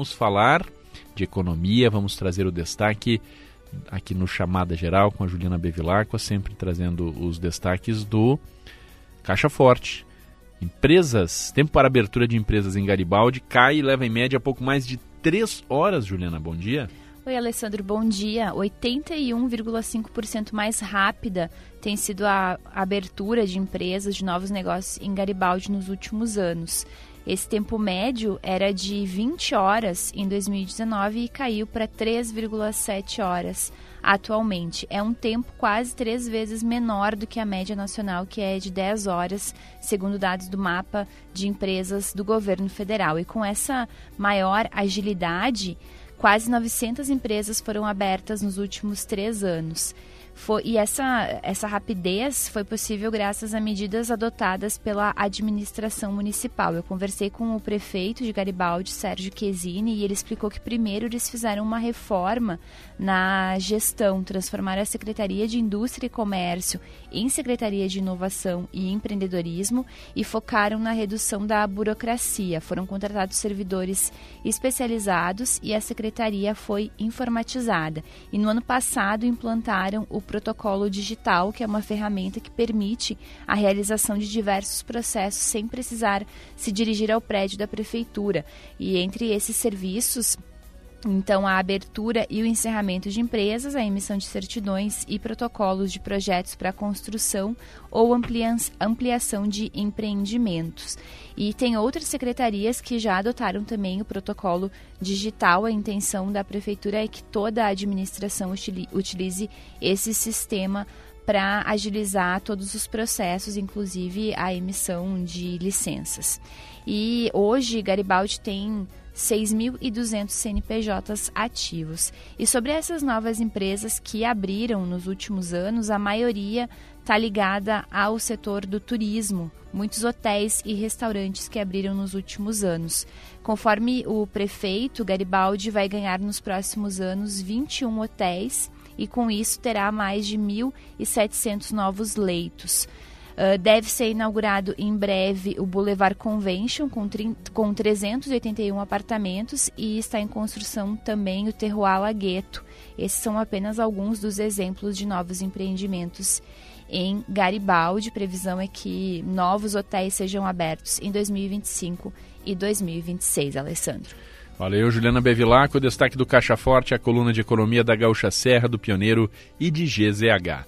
vamos falar de economia, vamos trazer o destaque aqui no Chamada Geral com a Juliana Bevilacqua, sempre trazendo os destaques do Caixa Forte. Empresas, tempo para abertura de empresas em Garibaldi cai e leva em média pouco mais de três horas, Juliana. Bom dia. Oi, Alessandro, bom dia. 81,5% mais rápida tem sido a abertura de empresas, de novos negócios em Garibaldi nos últimos anos. Esse tempo médio era de 20 horas em 2019 e caiu para 3,7 horas atualmente. É um tempo quase três vezes menor do que a média nacional, que é de 10 horas, segundo dados do mapa de empresas do governo federal. E com essa maior agilidade, quase 900 empresas foram abertas nos últimos três anos. Foi, e essa, essa rapidez foi possível graças a medidas adotadas pela administração municipal. Eu conversei com o prefeito de Garibaldi, Sérgio Chiesini, e ele explicou que primeiro eles fizeram uma reforma na gestão, transformaram a Secretaria de Indústria e Comércio em Secretaria de Inovação e Empreendedorismo e focaram na redução da burocracia. Foram contratados servidores especializados e a secretaria foi informatizada. E no ano passado implantaram o protocolo digital, que é uma ferramenta que permite a realização de diversos processos sem precisar se dirigir ao prédio da prefeitura. E entre esses serviços, então, a abertura e o encerramento de empresas, a emissão de certidões e protocolos de projetos para construção ou ampliação de empreendimentos. E tem outras secretarias que já adotaram também o protocolo digital. A intenção da Prefeitura é que toda a administração utilize esse sistema para agilizar todos os processos, inclusive a emissão de licenças. E hoje, Garibaldi tem 6.200 CNPJs ativos. E sobre essas novas empresas que abriram nos últimos anos, a maioria está ligada ao setor do turismo, muitos hotéis e restaurantes que abriram nos últimos anos. Conforme o prefeito, Garibaldi vai ganhar nos próximos anos 21 hotéis e com isso terá mais de 1.700 novos leitos. Uh, deve ser inaugurado em breve o Boulevard Convention, com, com 381 apartamentos, e está em construção também o Terroir Lagueto. Esses são apenas alguns dos exemplos de novos empreendimentos em Garibaldi. Previsão é que novos hotéis sejam abertos em 2025 e 2026, Alessandro. Valeu, Juliana Bevilacqua. O destaque do Caixa Forte, a coluna de economia da Gaúcha Serra, do Pioneiro e de GZH.